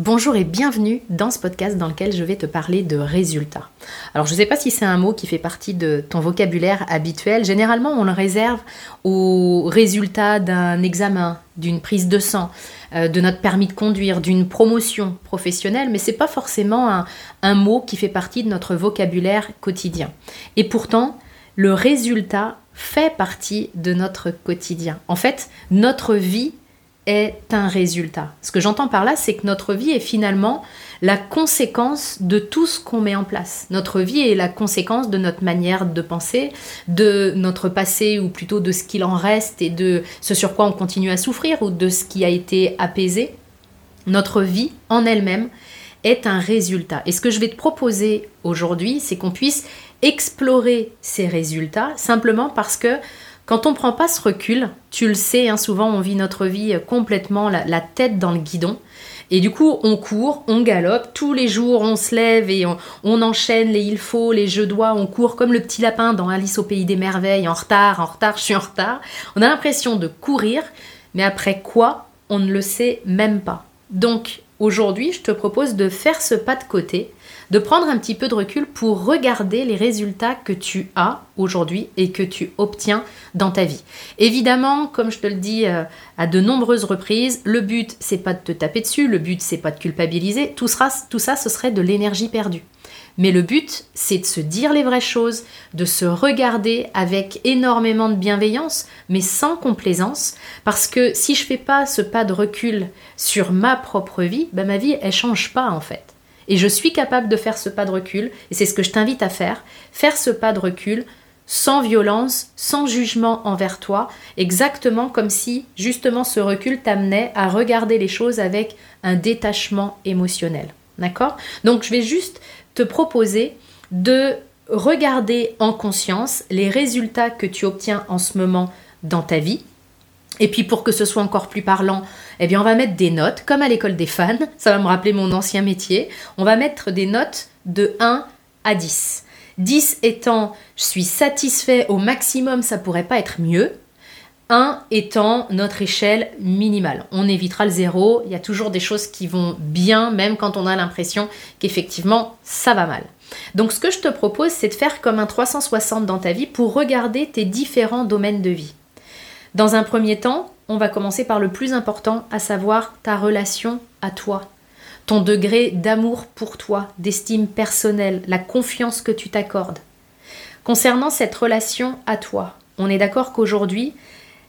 Bonjour et bienvenue dans ce podcast dans lequel je vais te parler de résultats. Alors je ne sais pas si c'est un mot qui fait partie de ton vocabulaire habituel. Généralement on le réserve aux résultats d'un examen, d'une prise de sang, euh, de notre permis de conduire, d'une promotion professionnelle, mais ce n'est pas forcément un, un mot qui fait partie de notre vocabulaire quotidien. Et pourtant, le résultat fait partie de notre quotidien. En fait, notre vie est un résultat. Ce que j'entends par là, c'est que notre vie est finalement la conséquence de tout ce qu'on met en place. Notre vie est la conséquence de notre manière de penser, de notre passé ou plutôt de ce qu'il en reste et de ce sur quoi on continue à souffrir ou de ce qui a été apaisé. Notre vie en elle-même est un résultat. Et ce que je vais te proposer aujourd'hui, c'est qu'on puisse explorer ces résultats simplement parce que quand on ne prend pas ce recul, tu le sais, hein, souvent on vit notre vie complètement la, tête dans le guidon. Et du coup, on court, on galope, tous les jours on se lève et on, enchaîne les il faut, les je dois, on court comme le petit lapin dans Alice au pays des merveilles, en retard, en retard, je suis en retard. On a l'impression de courir, mais après quoi, on ne le sait même pas. Donc aujourd'hui, je te propose de faire ce pas de côté de prendre un petit peu de recul pour regarder les résultats que tu as aujourd'hui et que tu obtiens dans ta vie. Évidemment, comme je te le dis euh, à de nombreuses reprises, le but c'est pas de te taper dessus, le but c'est pas de culpabiliser, tout, ça ce serait de l'énergie perdue. Mais le but, c'est de se dire les vraies choses, de se regarder avec énormément de bienveillance, mais sans complaisance, parce que si je fais pas ce pas de recul sur ma propre vie, ben ma vie, elle change pas en fait. Et je suis capable de faire ce pas de recul, et c'est ce que je t'invite à faire, faire ce pas de recul sans violence, sans jugement envers toi, exactement comme si justement ce recul t'amenait à regarder les choses avec un détachement émotionnel. D'accord? Donc je vais juste proposer de regarder en conscience les résultats que tu obtiens en ce moment dans ta vie, et puis pour que ce soit encore plus parlant, eh bien on va mettre des notes, comme à l'école des fans, ça va me rappeler mon ancien métier, on va mettre des notes de 1 à 10. 10 étant je suis satisfait au maximum, ça pourrait pas être mieux. 1 étant notre échelle minimale. On évitera le zéro, il y a toujours des choses qui vont bien, même quand on a l'impression qu'effectivement ça va mal. Donc ce que je te propose, c'est de faire comme un 360 dans ta vie pour regarder tes différents domaines de vie. Dans un premier temps, on va commencer par le plus important, à savoir ta relation à toi, ton degré d'amour pour toi, d'estime personnelle, la confiance que tu t'accordes. Concernant cette relation à toi, on est d'accord qu'aujourd'hui,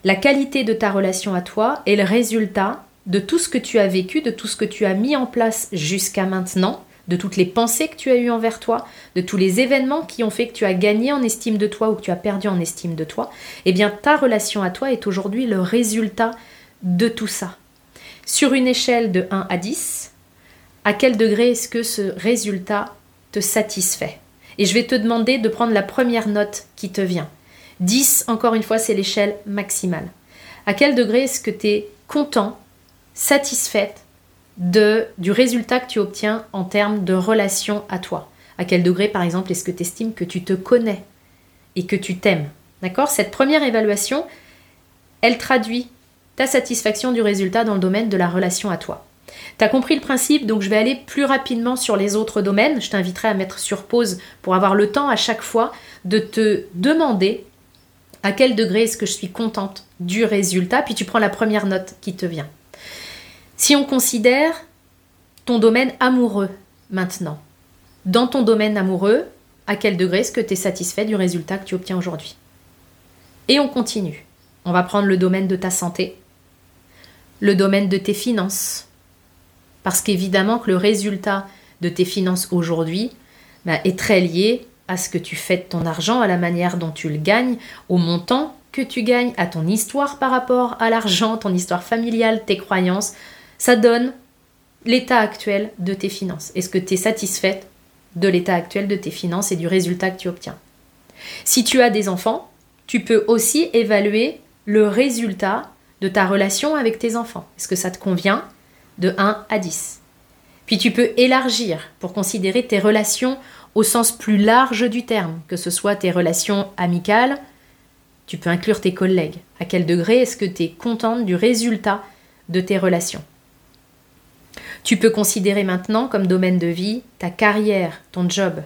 la qualité de ta relation à toi est le résultat de tout ce que tu as vécu, de tout ce que tu as mis en place jusqu'à maintenant, de toutes les pensées que tu as eues envers toi, de tous les événements qui ont fait que tu as gagné en estime de toi ou que tu as perdu en estime de toi, eh bien ta relation à toi est aujourd'hui le résultat de tout ça. Sur une échelle de 1 à 10, à quel degré est-ce que ce résultat te satisfait? Et je vais te demander de prendre la première note qui te vient. 10, encore une fois, c'est l'échelle maximale. À quel degré est-ce que tu es content, satisfaite de, du résultat que tu obtiens en termes de relation à toi? À quel degré, par exemple, est-ce que tu estimes que tu te connais et que tu t'aimes? D'accord? Cette première évaluation, elle traduit ta satisfaction du résultat dans le domaine de la relation à toi. Tu as compris le principe, donc je vais aller plus rapidement sur les autres domaines. Je t'inviterai à mettre sur pause pour avoir le temps à chaque fois de te demander à quel degré est-ce que je suis contente du résultat, puis tu prends la première note qui te vient. Si on considère ton domaine amoureux maintenant, dans ton domaine amoureux, à quel degré est-ce que tu es satisfait du résultat que tu obtiens aujourd'hui? Et on continue. On va prendre le domaine de ta santé, le domaine de tes finances, parce qu'évidemment que le résultat de tes finances aujourd'hui bah, est très lié à ce que tu fais de ton argent, à la manière dont tu le gagnes, au montant que tu gagnes, à ton histoire par rapport à l'argent, ton histoire familiale, tes croyances, ça donne l'état actuel de tes finances. Est-ce que tu es satisfaite de l'état actuel de tes finances et du résultat que tu obtiens? Si tu as des enfants, tu peux aussi évaluer le résultat de ta relation avec tes enfants. Est-ce que ça te convient de 1 à 10 Puis tu peux élargir pour considérer tes relations au sens plus large du terme, que ce soit tes relations amicales, tu peux inclure tes collègues. À quel degré est-ce que tu es contente du résultat de tes relations? Tu peux considérer maintenant comme domaine de vie ta carrière, ton job.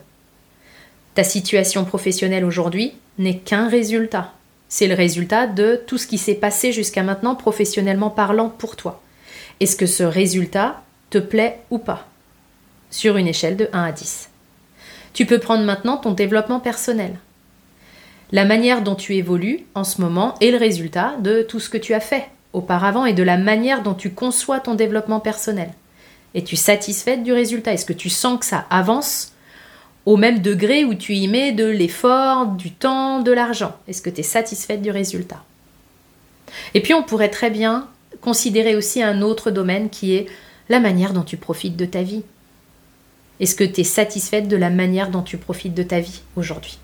Ta situation professionnelle aujourd'hui n'est qu'un résultat. C'est le résultat de tout ce qui s'est passé jusqu'à maintenant professionnellement parlant pour toi. Est-ce que ce résultat te plaît ou pas? Sur une échelle de 1 à 10. Tu peux prendre maintenant ton développement personnel. La manière dont tu évolues en ce moment est le résultat de tout ce que tu as fait auparavant et de la manière dont tu conçois ton développement personnel. Es-tu satisfaite du résultat? Est-ce que tu sens que ça avance au même degré où tu y mets de l'effort, du temps, de l'argent? Est-ce que tu es satisfaite du résultat? Et puis on pourrait très bien considérer aussi un autre domaine qui est la manière dont tu profites de ta vie. Est-ce que tu es satisfaite de la manière dont tu profites de ta vie aujourd'hui?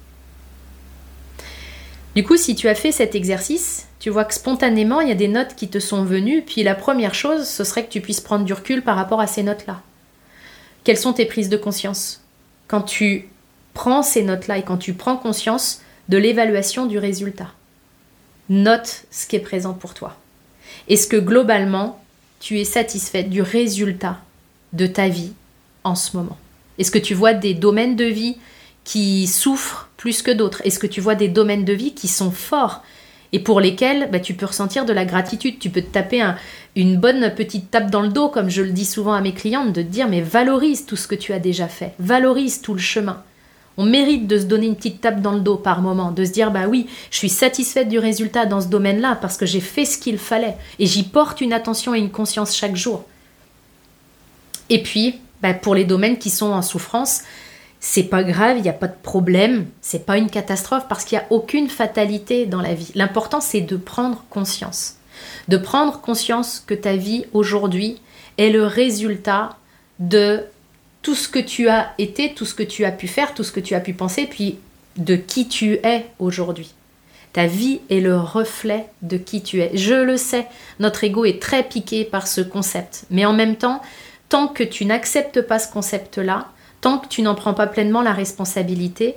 Du coup, si tu as fait cet exercice, tu vois que spontanément, il y a des notes qui te sont venues, puis la première chose, ce serait que tu puisses prendre du recul par rapport à ces notes-là. Quelles sont tes prises de conscience? Quand tu prends ces notes-là et quand tu prends conscience de l'évaluation du résultat. Note ce qui est présent pour toi. Est-ce que globalement, tu es satisfaite du résultat de ta vie moment Est-ce que tu vois des domaines de vie qui souffrent plus que d'autres? Est-ce que tu vois des domaines de vie qui sont forts et pour lesquels bah, tu peux ressentir de la gratitude? Tu peux te taper une bonne petite tape dans le dos, comme je le dis souvent à mes clientes, de te dire mais valorise tout ce que tu as déjà fait, valorise tout le chemin. On mérite de se donner une petite tape dans le dos par moment, de se dire bah oui, je suis satisfaite du résultat dans ce domaine-là parce que j'ai fait ce qu'il fallait et j'y porte une attention et une conscience chaque jour. Et puis, bah, pour les domaines qui sont en souffrance, c'est pas grave, il n'y a pas de problème, c'est pas une catastrophe parce qu'il n'y a aucune fatalité dans la vie. L'important c'est de prendre conscience. De prendre conscience que ta vie aujourd'hui est le résultat de tout ce que tu as été, tout ce que tu as pu faire, tout ce que tu as pu penser, puis de qui tu es aujourd'hui. Ta vie est le reflet de qui tu es. Je le sais, notre ego est très piqué par ce concept. Mais en même temps, tant que tu n'acceptes pas ce concept-là, tant que tu n'en prends pas pleinement la responsabilité,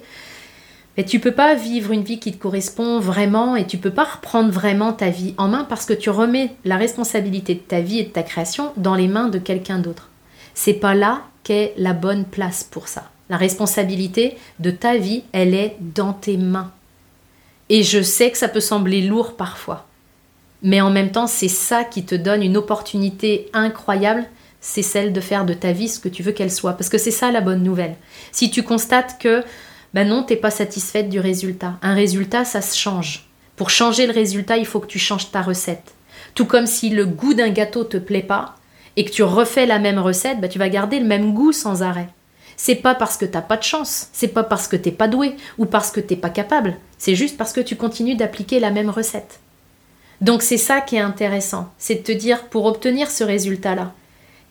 mais tu peux pas vivre une vie qui te correspond vraiment et tu peux pas reprendre vraiment ta vie en main parce que tu remets la responsabilité de ta vie et de ta création dans les mains de quelqu'un d'autre. C'est pas là qu'est la bonne place pour ça. La responsabilité de ta vie, elle est dans tes mains. Et je sais que ça peut sembler lourd parfois. Mais en même temps, c'est ça qui te donne une opportunité incroyable, c'est celle de faire de ta vie ce que tu veux qu'elle soit. Parce que c'est ça la bonne nouvelle. Si tu constates que, ben non, t'es pas satisfaite du résultat. Un résultat, ça se change. Pour changer le résultat, il faut que tu changes ta recette. Tout comme si le goût d'un gâteau te plaît pas, et que tu refais la même recette, bah, tu vas garder le même goût sans arrêt. C'est pas parce que t'as pas de chance, c'est pas parce que t'es pas doué ou parce que t'es pas capable, c'est juste parce que tu continues d'appliquer la même recette. Donc c'est ça qui est intéressant, c'est de te dire pour obtenir ce résultat-là,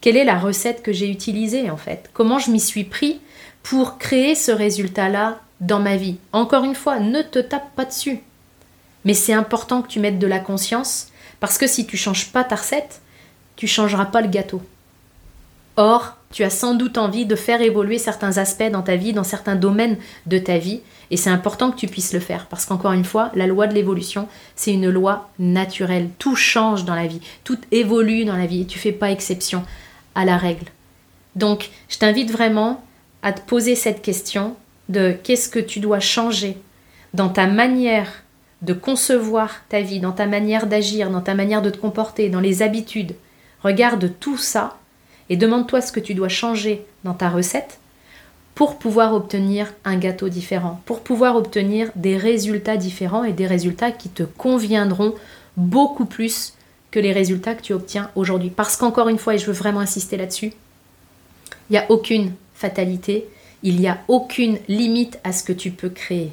quelle est la recette que j'ai utilisée en fait? Comment je m'y suis pris pour créer ce résultat-là dans ma vie? Encore une fois, ne te tape pas dessus. Mais c'est important que tu mettes de la conscience parce que si tu changes pas ta recette, tu changeras pas le gâteau. Or, tu as sans doute envie de faire évoluer certains aspects dans ta vie, dans certains domaines de ta vie, et c'est important que tu puisses le faire, parce qu'encore une fois, la loi de l'évolution, c'est une loi naturelle. Tout change dans la vie, tout évolue dans la vie, et tu fais pas exception à la règle. Donc, je t'invite vraiment à te poser cette question de qu'est-ce que tu dois changer dans ta manière de concevoir ta vie, dans ta manière d'agir, dans ta manière de te comporter, dans les habitudes, Regarde tout ça et demande-toi ce que tu dois changer dans ta recette pour pouvoir obtenir un gâteau différent, pour pouvoir obtenir des résultats différents et des résultats qui te conviendront beaucoup plus que les résultats que tu obtiens aujourd'hui. Parce qu'encore une fois, et je veux vraiment insister là-dessus, il n'y a aucune fatalité, il n'y a aucune limite à ce que tu peux créer.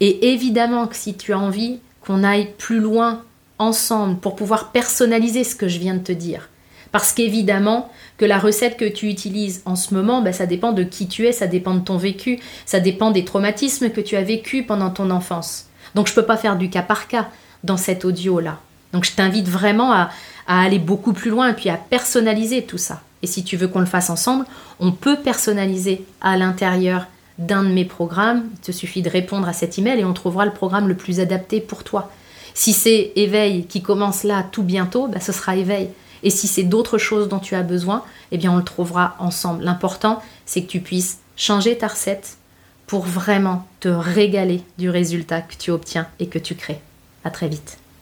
Et évidemment que si tu as envie qu'on aille plus loin ensemble pour pouvoir personnaliser ce que je viens de te dire, parce qu'évidemment, que la recette que tu utilises en ce moment, ben, ça dépend de qui tu es, ça dépend de ton vécu, ça dépend des traumatismes que tu as vécu pendant ton enfance. Donc je ne peux pas faire du cas par cas dans cet audio-là. Donc je t'invite vraiment à, aller beaucoup plus loin et puis à personnaliser tout ça. Et si tu veux qu'on le fasse ensemble, on peut personnaliser à l'intérieur d'un de mes programmes. Il te suffit de répondre à cet email et on trouvera le programme le plus adapté pour toi. Si c'est éveil qui commence là tout bientôt, ben ce sera éveil. Et si c'est d'autres choses dont tu as besoin, eh bien on le trouvera ensemble. L'important, c'est que tu puisses changer ta recette pour vraiment te régaler du résultat que tu obtiens et que tu crées. À très vite.